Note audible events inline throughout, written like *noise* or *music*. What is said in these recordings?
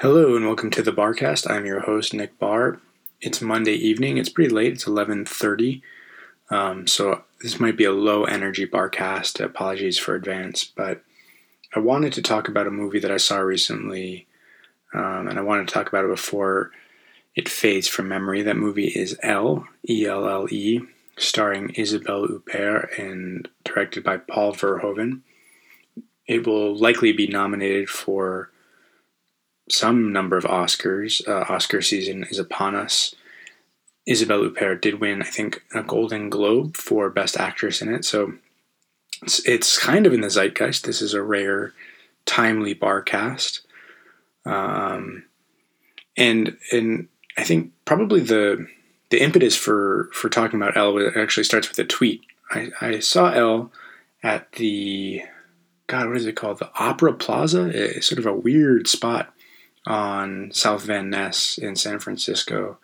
Hello and welcome to the Barrcast. I'm your host Nick Barr. It's Monday evening. It's pretty late. It's 11:30. Um, so this might be a low energy Barrcast. Apologies for advance, but I wanted to talk about a movie that I saw recently, um, and I wanted to talk about it before it fades from memory. That movie is Elle, E L L E, starring Isabelle Huppert and directed by Paul Verhoeven. It will likely be nominated for some number of Oscars. Uh, Oscar season is upon us. Isabelle Huppert did win, I think, a Golden Globe for Best Actress in it. So it's, it's kind of in the zeitgeist. This is a rare, timely barrcast. Um, and and I think probably the the impetus for for talking about Elle actually starts with a tweet. I, I saw Elle at the God, what is it called? The Opera Plaza. It's sort of a weird spot on South Van Ness in San Francisco.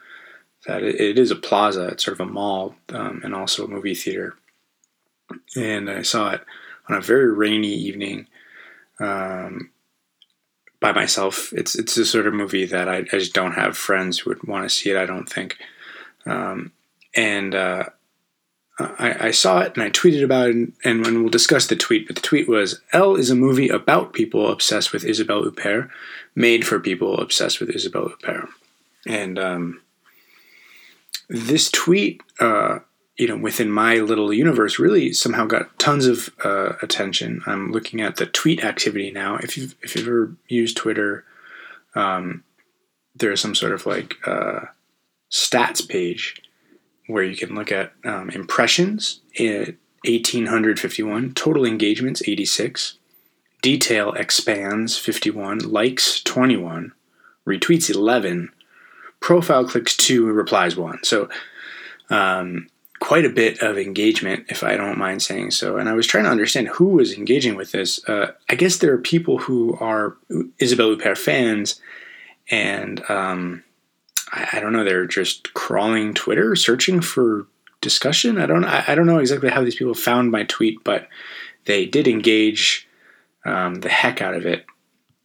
That it, it is a plaza. It's sort of a mall um, and also a movie theater. And I saw it on a very rainy evening um, by myself. It's it's the sort of movie that I, I, just don't have friends who would want to see it. I don't think. Um, and uh, I, I, saw it and I tweeted about it, and, and we'll discuss the tweet, but the tweet was Elle is a movie about people obsessed with Isabelle Huppert, made for people obsessed with Isabelle Huppert. And um, this tweet, uh, you know, within my little universe, really somehow got tons of uh, attention. I'm looking at the tweet activity now. If you've, if you've ever used Twitter, um, there's some sort of like uh, stats page where you can look at um, impressions at 1851, total engagements 86, detail expands 51, likes 21, retweets 11, profile clicks 2, replies 1. So um, quite a bit of engagement, if I don't mind saying so. And I was trying to understand who was engaging with this. Uh, I guess there are people who are Isabelle Huppert fans and um, I, I don't know, they're just crawling Twitter, searching for discussion. I don't I, I don't know exactly how these people found my tweet, but they did engage um, the heck out of it.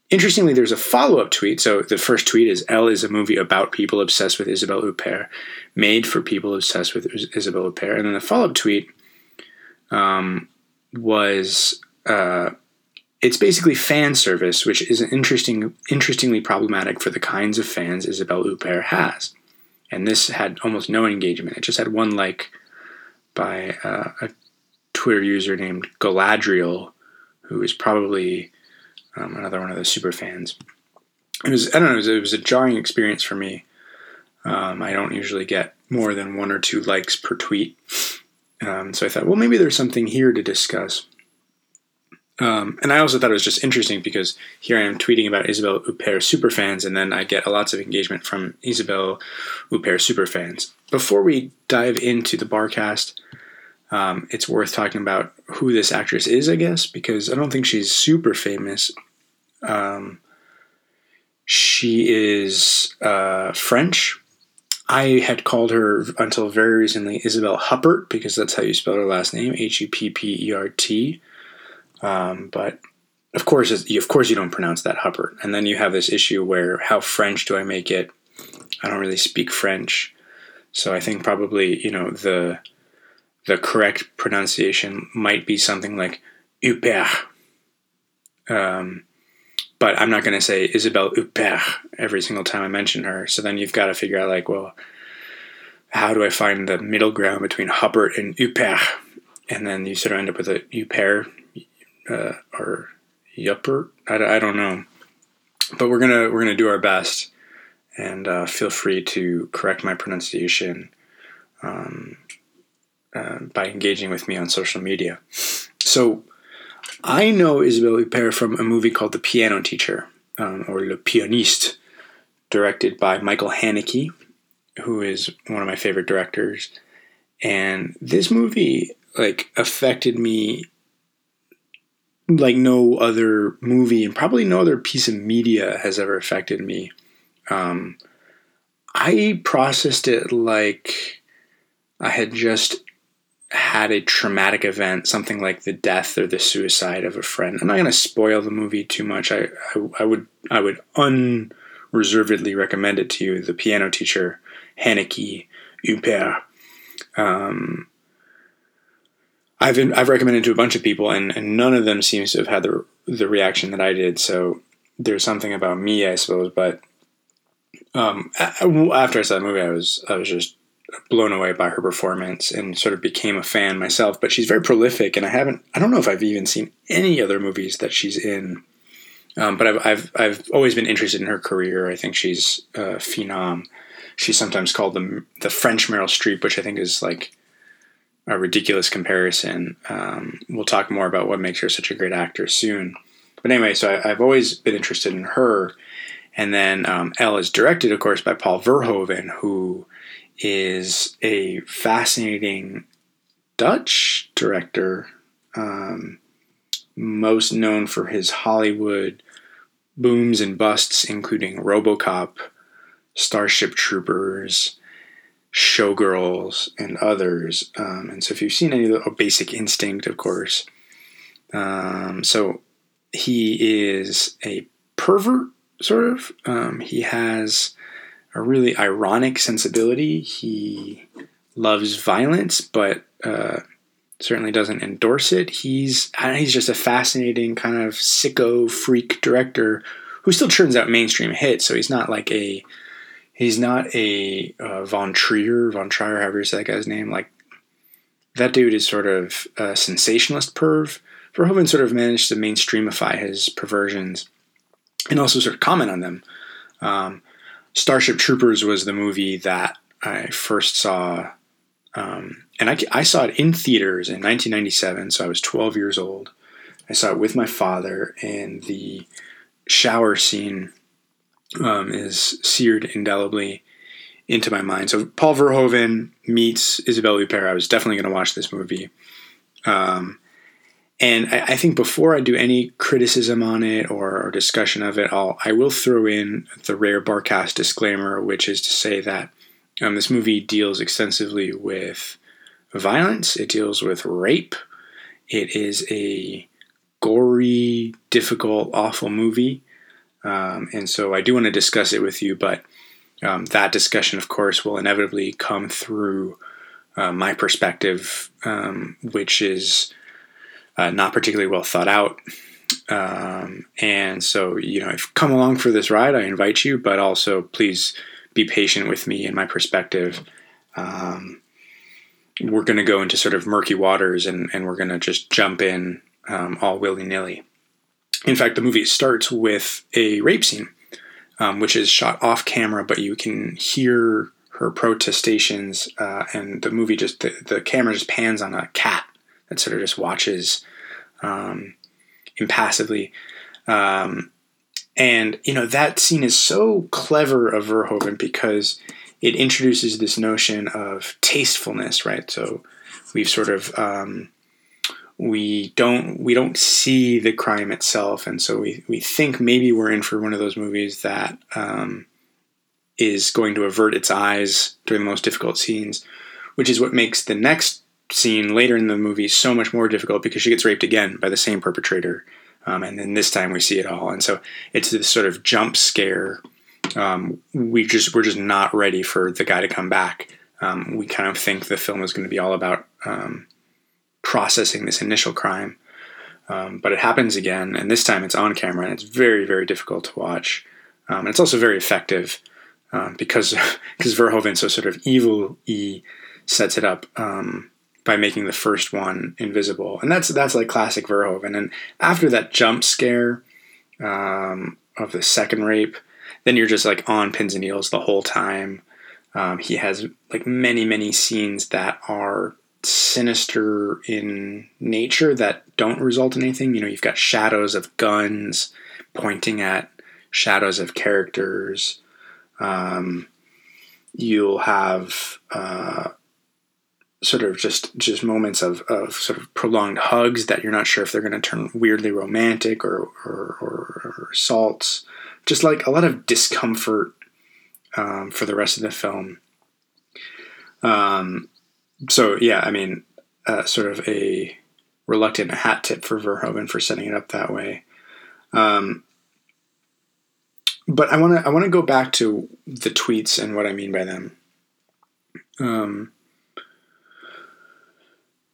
Interestingly, there's a follow up tweet. So the first tweet is Elle is a movie about people obsessed with Isabelle Huppert, made for people obsessed with Isabelle Huppert. And then the follow up tweet um, was uh, it's basically fan service, which is interesting, interestingly problematic for the kinds of fans Isabelle Huppert has. And this had almost no engagement. It just had one like by uh, a Twitter user named Galadriel, who is probably um, another one of the super fans. It was I don't know. It was, it was a jarring experience for me. Um, I don't usually get more than one or two likes per tweet, um, so I thought, well, maybe there's something here to discuss. Um, and I also thought it was just interesting because here I am tweeting about Isabelle Huppert superfans, and then I get lots of engagement from Isabelle Huppert superfans. Before we dive into the barrcast, um, it's worth talking about who this actress is, I guess, because I don't think she's super famous. Um, she is uh, French. I had called her until very recently Isabelle Huppert because that's how you spell her last name, H U P P E R T. Um, but of course, of course, you don't pronounce that Huppert. And then you have this issue where how French do I make it? I don't really speak French, so I think probably you know the the correct pronunciation might be something like Huppert. Um, but I'm not going to say Isabelle Huppert every single time I mention her. So then you've got to figure out like, well, how do I find the middle ground between Huppert and Huppert? And then you sort of end up with a Huppert uh, or Yupper. I, I don't know, but we're gonna we're gonna do our best, and uh, feel free to correct my pronunciation um, uh, by engaging with me on social media. So I know Isabelle Huppert from a movie called The Piano Teacher um, or Le Pianiste, directed by Michael Haneke, who is one of my favorite directors. And this movie like affected me like no other movie and probably no other piece of media has ever affected me. Um, I processed it like I had just had a traumatic event, something like the death or the suicide of a friend. I'm not going to spoil the movie too much. I, I, I would I would reservedly recommend it to you. The piano teacher Haneke Huppert. Um, I've been, I've recommended to a bunch of people, and, and none of them seems to have had the the reaction that I did. So there's something about me, I suppose. But um, after I saw the movie, I was I was just blown away by her performance and sort of became a fan myself. But she's very prolific, and I haven't I don't know if I've even seen any other movies that she's in. Um, but I've, I've I've always been interested in her career. I think she's a phenom. She's sometimes called the the French Meryl Streep, which I think is like a ridiculous comparison. Um, we'll talk more about what makes her such a great actor soon. But anyway, so I, have always been interested in her. And then um, Elle is directed, of course, by Paul Verhoeven, who is a fascinating Dutch director, um, most known for his Hollywood booms and busts, including Robocop, Starship Troopers, Showgirls, and others. Um, and so, if you've seen any of the oh, Basic Instinct, of course. Um, so, he is a pervert, sort of. Um, he has a really ironic sensibility. He loves violence, but uh, certainly doesn't endorse it. He's he's just a fascinating kind of sicko freak director who still turns out mainstream hits. So he's not like a he's not a uh, Von Trier, Von Trier, however you say that guy's name. Like that dude is sort of a sensationalist perv. Verhoeven sort of managed to mainstreamify his perversions and also sort of comment on them. Um, Starship Troopers was the movie that I first saw, um, and I, I saw it in theaters in 1997. So I was 12 years old. I saw it with my father, and the shower scene um, is seared indelibly into my mind. So Paul Verhoeven meets Isabelle Huppert. I was definitely going to watch this movie. Um, and I, I, think before I do any criticism on it or, or, discussion of it, I'll I will throw in the rare Barrcast disclaimer, which is to say that um, this movie deals extensively with violence. It deals with rape. It is a gory, difficult, awful movie. Um, and so I do want to discuss it with you, but um, that discussion, of course, will inevitably come through uh, my perspective, um, which is uh, not particularly well thought out. Um, and so, you know, if come along for this ride, I invite you, but also please be patient with me and my perspective. Um, we're going to go into sort of murky waters and, and we're going to just jump in um, all willy nilly. In fact, the movie starts with a rape scene, um, which is shot off camera, but you can hear her protestations, uh, and the movie just the, the camera just pans on a cat that sort of just watches um, impassively. Um, and you know that scene is so clever of Verhoeven because it introduces this notion of tastefulness, right? So we've sort of um, we don't we don't see the crime itself, and so we we think maybe we're in for one of those movies that um, is going to avert its eyes during the most difficult scenes, which is what makes the next scene later in the movie so much more difficult because she gets raped again by the same perpetrator, um, and then this time we see it all, and so it's this sort of jump scare. Um, we just we're just not ready for the guy to come back. Um, we kind of think the film is going to be all about um, processing this initial crime. Um, but it happens again, and this time it's on camera, and it's very, very difficult to watch. Um, and it's also very effective um, because *laughs* because Verhoeven so sort of evil e sets it up um, by making the first one invisible, and that's that's like classic Verhoeven. And after that jump scare um, of the second rape, then you're just like on pins and needles the whole time. Um, he has like many many scenes that are sinister in nature that don't result in anything. You know, you've got shadows of guns pointing at shadows of characters. Um, you'll have uh, sort of just just moments of, of sort of prolonged hugs that you're not sure if they're going to turn weirdly romantic or, or, or, or assaults. Just like a lot of discomfort um, for the rest of the film. Um, so yeah, I mean, uh, sort of a reluctant hat tip for Verhoeven for setting it up that way. Um, but I want to I want to go back to the tweets and what I mean by them. Um,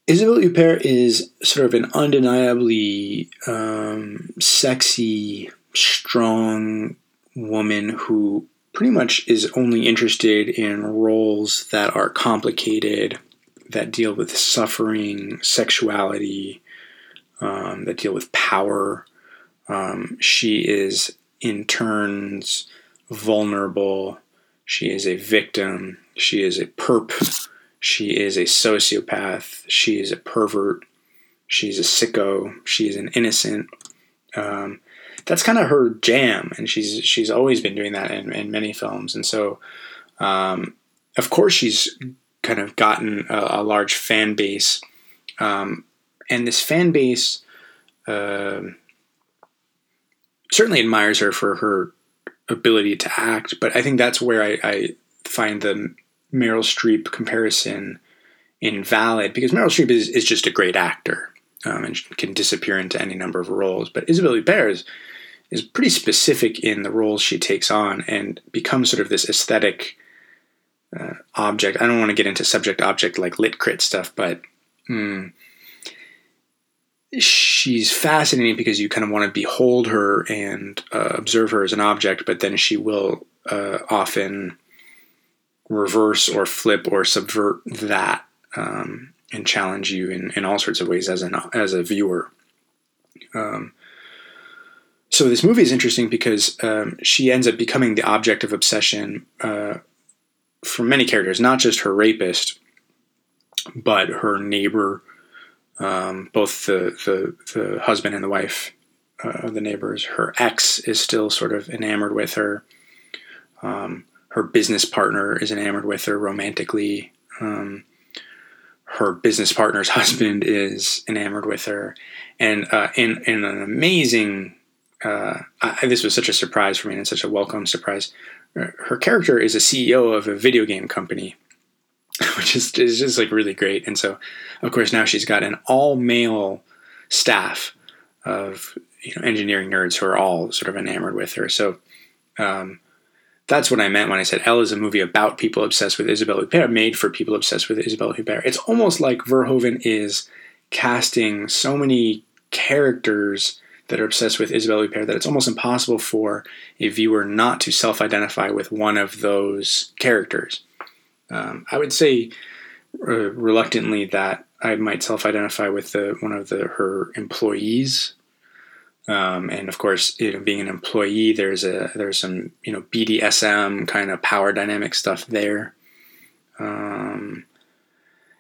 Isabelle Huppert is sort of an undeniably um, sexy, strong woman who pretty much is only interested in roles that are complicated, that deal with suffering, sexuality, um, that deal with power. Um, she is, in turns, vulnerable. She is a victim. She is a perp. She is a sociopath. She is a pervert. She's a sicko. She's an innocent. Um, that's kind of her jam, and she's she's always been doing that in, in many films. And so, um, of course, she's kind of gotten a, a large fan base, um, and this fan base uh, certainly admires her for her ability to act. But I think that's where I, I find the Meryl Streep comparison invalid because Meryl Streep is, is just a great actor. Um, and can disappear into any number of roles. But Isabelle Huppert is, is pretty specific in the roles she takes on and becomes sort of this aesthetic uh, object. I don't want to get into subject object like lit crit stuff, but mm, she's fascinating because you kind of want to behold her and uh, observe her as an object, but then she will uh, often reverse or flip or subvert that um, and challenge you in, in all sorts of ways as an as a viewer. Um, so this movie is interesting because um, she ends up becoming the object of obsession uh, for many characters, not just her rapist, but her neighbor, um, both the, the, the husband and the wife uh, of the neighbors. Her ex is still sort of enamored with her. Um, her business partner is enamored with her romantically. Um, her business partner's *laughs* husband is enamored with her, and uh, in in an amazing uh, I, this was such a surprise for me and such a welcome surprise. Her character is a CEO of a video game company, *laughs* which is, is just like really great. And so, of course, now she's got an all male staff of you know engineering nerds who are all sort of enamored with her. So um, that's what I meant when I said Elle is a movie about people obsessed with Isabelle Huppert, made for people obsessed with Isabelle Huppert. It's almost like Verhoeven is casting so many characters that are obsessed with Isabelle Huppert that it's almost impossible for a viewer not to self identify with one of those characters. Um, I would say uh, reluctantly that I might self identify with the, one of the, her employees. Um, and of course, you know, being an employee, there's a there's some you know BDSM kind of power dynamic stuff there. Um,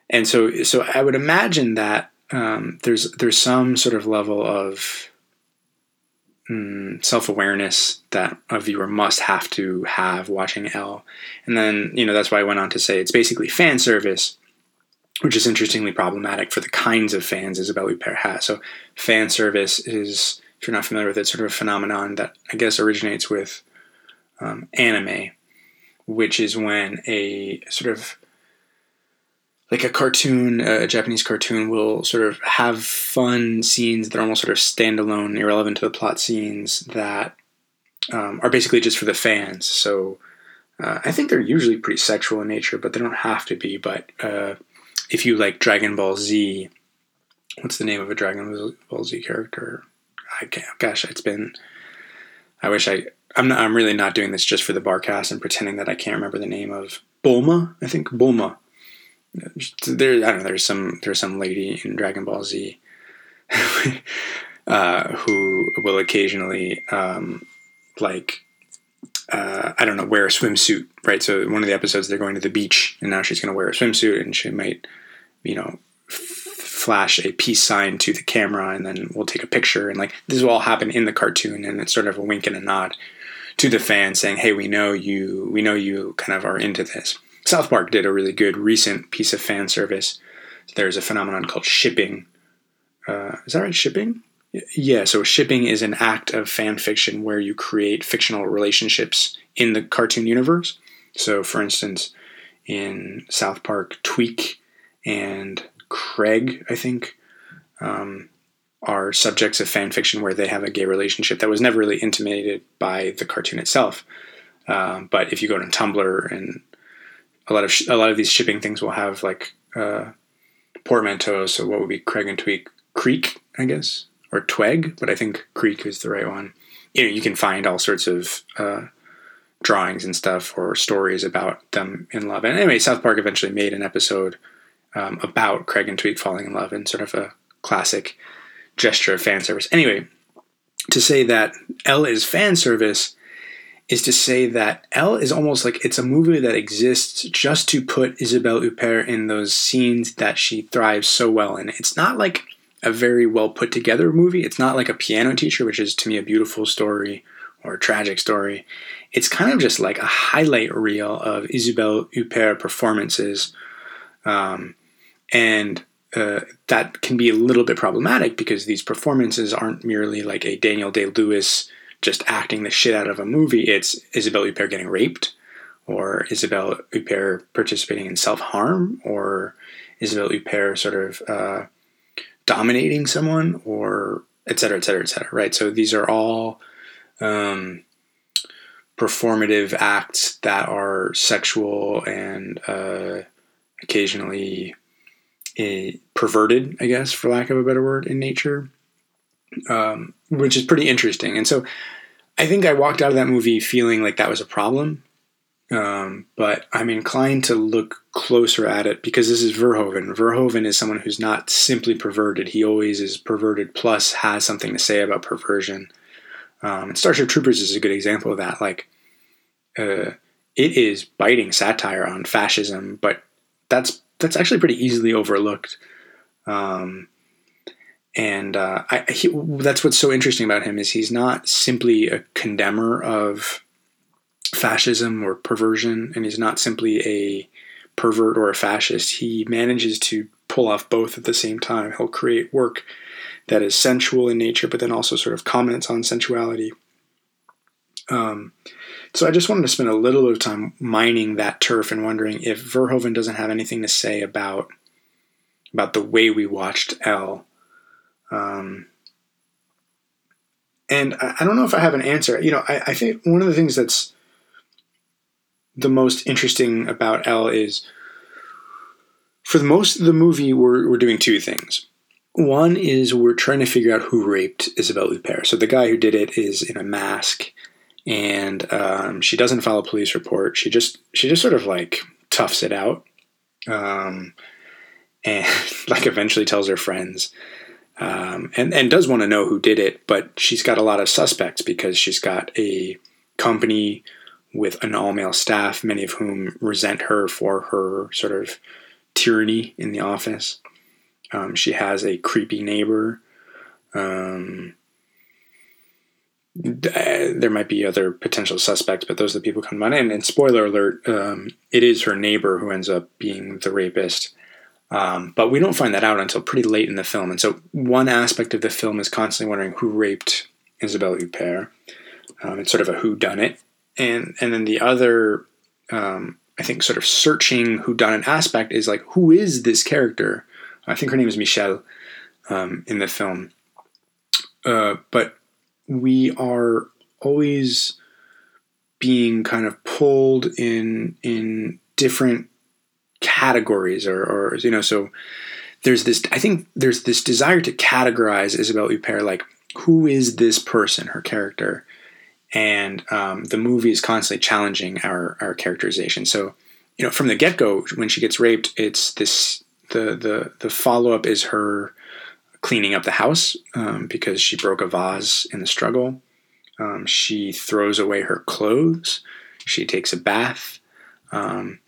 and so so I would imagine that um, there's there's some sort of level of mm, self awareness that a viewer must have to have watching Elle. And then, you know, that's why I went on to say it's basically fan service, which is interestingly problematic for the kinds of fans Isabelle Huppert has. So, fan service is, if you're not familiar with it, sort of a phenomenon that I guess originates with um, anime, which is when a sort of like a cartoon, a Japanese cartoon will sort of have fun scenes that are almost sort of standalone, irrelevant to the plot scenes that um, are basically just for the fans. So uh, I think they're usually pretty sexual in nature, but they don't have to be. But uh, if you like Dragon Ball Z, what's the name of a Dragon Ball Z character? I can't. Gosh, it's been. I wish I. I'm not. I'm really not doing this just for the barrcast and pretending that I can't remember the name of Bulma. I think Bulma there I don't know there's some there's some lady in Dragon Ball Z *laughs* uh, who will occasionally um, like uh, I don't know wear a swimsuit right? So one of the episodes they're going to the beach and now she's going to wear a swimsuit and she might you know f- flash a peace sign to the camera and then we'll take a picture and like this will all happen in the cartoon and it's sort of a wink and a nod to the fans saying hey we know you we know you kind of are into this South Park did a really good recent piece of fan service. There's a phenomenon called shipping. Uh, is that right? Shipping? Yeah, so shipping is an act of fan fiction where you create fictional relationships in the cartoon universe. So, for instance, in South Park, Tweek and Craig, I think, um, are subjects of fan fiction where they have a gay relationship that was never really intimated by the cartoon itself. Um, but if you go to Tumblr and a lot of sh- a lot of these shipping things will have like uh, portmanteaus. So what would be Craig and Tweek? Creek, I guess, or Tweg, but I think Creek is the right one. You know, you can find all sorts of uh, drawings and stuff or stories about them in love. And anyway, South Park eventually made an episode um, about Craig and Tweek falling in love in sort of a classic gesture of fan service. Anyway, to say that Elle is fan service is to say that Elle is almost like it's a movie that exists just to put Isabelle Huppert in those scenes that she thrives so well in. It's not like a very well put together movie. It's not like a piano teacher, which is to me a beautiful story or a tragic story. It's kind of just like a highlight reel of Isabelle Huppert performances. Um, and uh, that can be a little bit problematic because these performances aren't merely like a Daniel Day Lewis just acting the shit out of a movie. It's Isabelle Huppert getting raped, or Isabelle Huppert participating in self harm, or Isabelle Huppert sort of uh, dominating someone, or et cetera, et cetera, et cetera. Right. So these are all um, performative acts that are sexual and uh, occasionally uh, perverted, I guess, for lack of a better word, in nature, um, which is pretty interesting. And so I think I walked out of that movie feeling like that was a problem. Um, but I'm inclined to look closer at it because this is Verhoeven. Verhoeven is someone who's not simply perverted. He always is perverted, plus has something to say about perversion. Um, and Starship Troopers is a good example of that. Like, uh, it is biting satire on fascism, but that's that's actually pretty easily overlooked. Um, and uh, I, he, that's what's so interesting about him is he's not simply a condemner of fascism or perversion, and he's not simply a pervert or a fascist. He manages to pull off both at the same time. He'll create work that is sensual in nature, but then also sort of comments on sensuality. Um, so I just wanted to spend a little bit of time mining that turf and wondering if Verhoeven doesn't have anything to say about about the way we watched Elle um, and I, I, don't know if I have an answer. You know, I, I think one of the things that's the most interesting about Elle is for the most of the movie, we're, we're doing two things. One is we're trying to figure out who raped Isabelle Huppert. So the guy who did it is in a mask, and um, she doesn't file a police report. She just she just sort of like toughs it out, um, *laughs* and like eventually tells her friends um, and and does want to know who did it, but she's got a lot of suspects because she's got a company with an all male staff, many of whom resent her for her sort of tyranny in the office. Um, she has a creepy neighbor. Um, there might be other potential suspects, but those are the people come on in. And spoiler alert, um, it is her neighbor who ends up being the rapist. Um, but we don't find that out until pretty late in the film. And so one aspect of the film is constantly wondering who raped Isabelle Huppert. Um, it's sort of a who done it. And and then the other um, I think sort of searching who done it aspect is like who is this character? I think her name is Michelle um, in the film. Uh, but we are always being kind of pulled in in different categories or, or you know so there's this i think there's this desire to categorize isabelle huppert like who is this person her character? And um, the movie is constantly challenging our our characterization. So you know from the get-go when she gets raped it's this the the the follow-up is her cleaning up the house um, because she broke a vase in the struggle. Um, she throws away her clothes. She takes a bath. Um,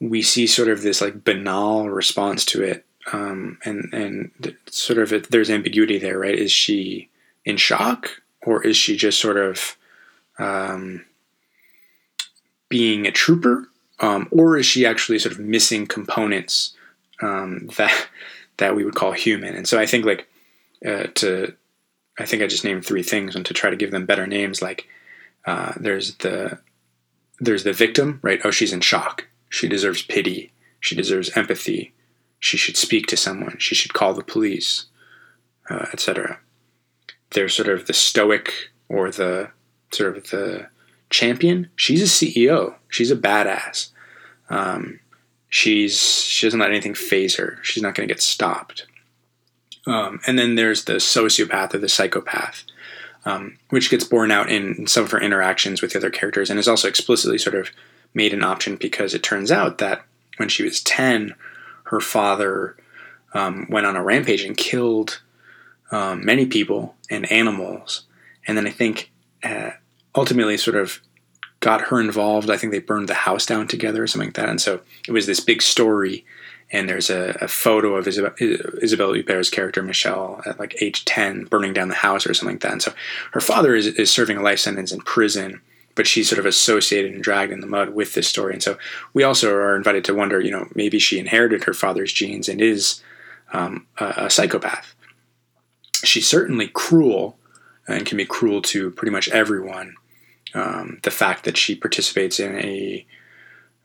we see sort of this like banal response to it um, and and sort of it, there's ambiguity there right? Is she in shock or is she just sort of um, being a trooper? Um, or is she actually sort of missing components um, that that we would call human? And so i think like uh, to i think i just named three things and to try to give them better names like uh, there's the there's the victim right? Oh she's in shock she deserves pity. She deserves empathy. She should speak to someone. She should call the police. uh, etc. They're sort of the stoic or the sort of the champion. She's a CEO. She's a badass. Um, she's she doesn't let anything phase her. She's not going to get stopped. Um, and then there's the sociopath or the psychopath, um, which gets borne out in some of her interactions with the other characters, and is also explicitly sort of made an option because it turns out that when she was ten, her father um, went on a rampage and killed um, many people and animals, and then I think uh, ultimately sort of got her involved. I think they burned the house down together or something like that. And so it was this big story. And there's a, a photo of Isabelle, Isabelle Huppert's character, Michelle, at like age 10, burning down the house or something like that. And so her father is, is serving a life sentence in prison, but she's sort of associated and dragged in the mud with this story. And so we also are invited to wonder, you know, maybe she inherited her father's genes and is um, a, a psychopath. She's certainly cruel and can be cruel to pretty much everyone um, the fact that she participates in a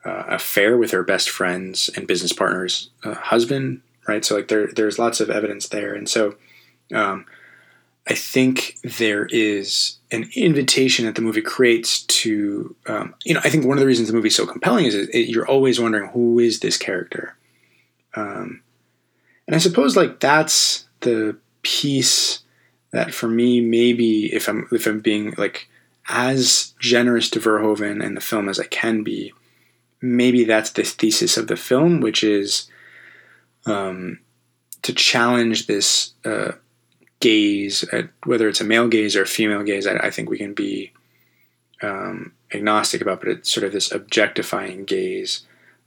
uh, affair with her best friends and business partners uh, husband right so like there there's lots of evidence there and so um, I think there is an invitation that the movie creates to, um, you know, I think one of the reasons the movie is so compelling is it, you're always wondering who is this character, um, and I suppose like that's the piece that for me maybe if I'm if I'm being like as generous to Verhoeven and the film as I can be, maybe that's the thesis of the film, which is um, to challenge this uh, gaze, at, whether it's a male gaze or a female gaze. I, I think we can be um, agnostic about, but it's sort of this objectifying gaze,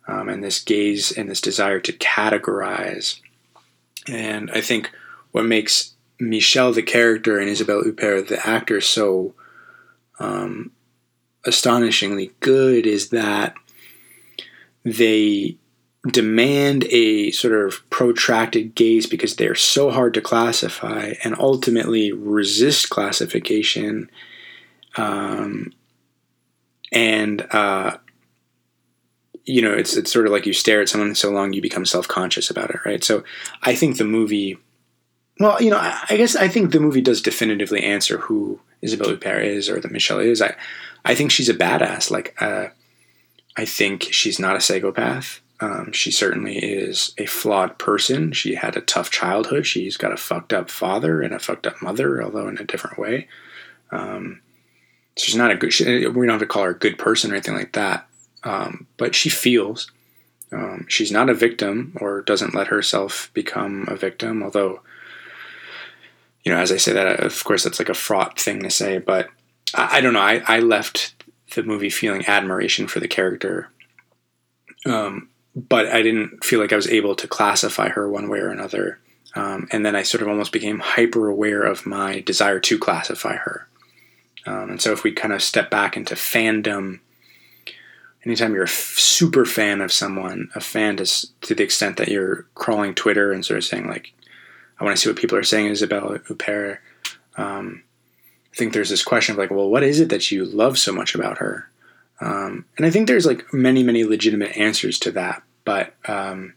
um, and this gaze and this desire to categorize. And I think what makes Michelle the character and Isabelle Huppert the actor so um, astonishingly good is that they demand a sort of protracted gaze because they're so hard to classify and ultimately resist classification um, and uh, you know it's it's sort of like you stare at someone so long you become self-conscious about it right so i think the movie well you know i, I guess i think the movie does definitively answer who Isabelle Huppert is or that Michelle is. I, I think she's a badass. Like, uh, I think she's not a psychopath. Um, she certainly is a flawed person. She had a tough childhood. She's got a fucked up father and a fucked up mother, although in a different way. Um, she's not a good. She, we don't have to call her a good person or anything like that. Um, but she feels. Um, she's not a victim or doesn't let herself become a victim, although you know, as I say that, of course, that's like a fraught thing to say, but I, I don't know. I, I left the movie feeling admiration for the character, um, but I didn't feel like I was able to classify her one way or another. Um, and then I sort of almost became hyper aware of my desire to classify her. Um, and so, if we kind of step back into fandom, anytime you're a f- super fan of someone, a fan to the extent that you're crawling Twitter and sort of saying like, I want to see what people are saying Isabelle Huppert. Um, I think there's this question of like, well, what is it that you love so much about her? Um, and I think there's like many, many legitimate answers to that, but um,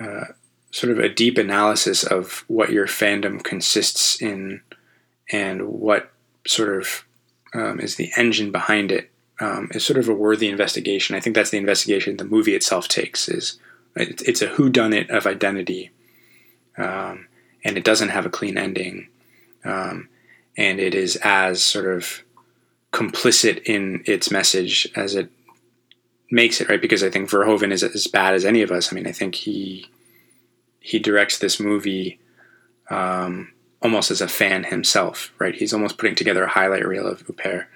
uh, sort of a deep analysis of what your fandom consists in and what sort of um, is the engine behind it um, is sort of a worthy investigation. I think that's the investigation the movie itself takes. Is it's a who done it of identity um, and it doesn't have a clean ending, um, and it is as sort of complicit in its message as it makes it right. Because I think Verhoeven is as bad as any of us. I mean, I think he he directs this movie um, almost as a fan himself, right? He's almost putting together a highlight reel of Huppert.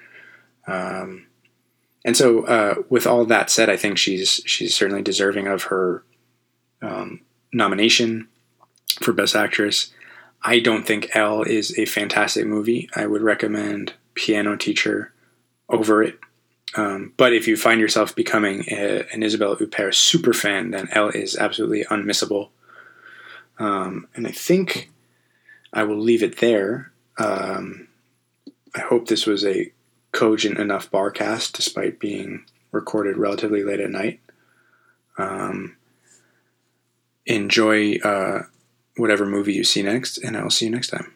Um, and so, uh, with all that said, I think she's she's certainly deserving of her um, nomination for Best Actress. I don't think Elle is a fantastic movie. I would recommend Piano Teacher over it. Um, but if you find yourself becoming a, an Isabelle Huppert super fan, then Elle is absolutely unmissable. Um, and I think I will leave it there. Um, I hope this was a cogent enough barrcast despite being recorded relatively late at night. Um, enjoy uh, whatever movie you see next, and I'll see you next time.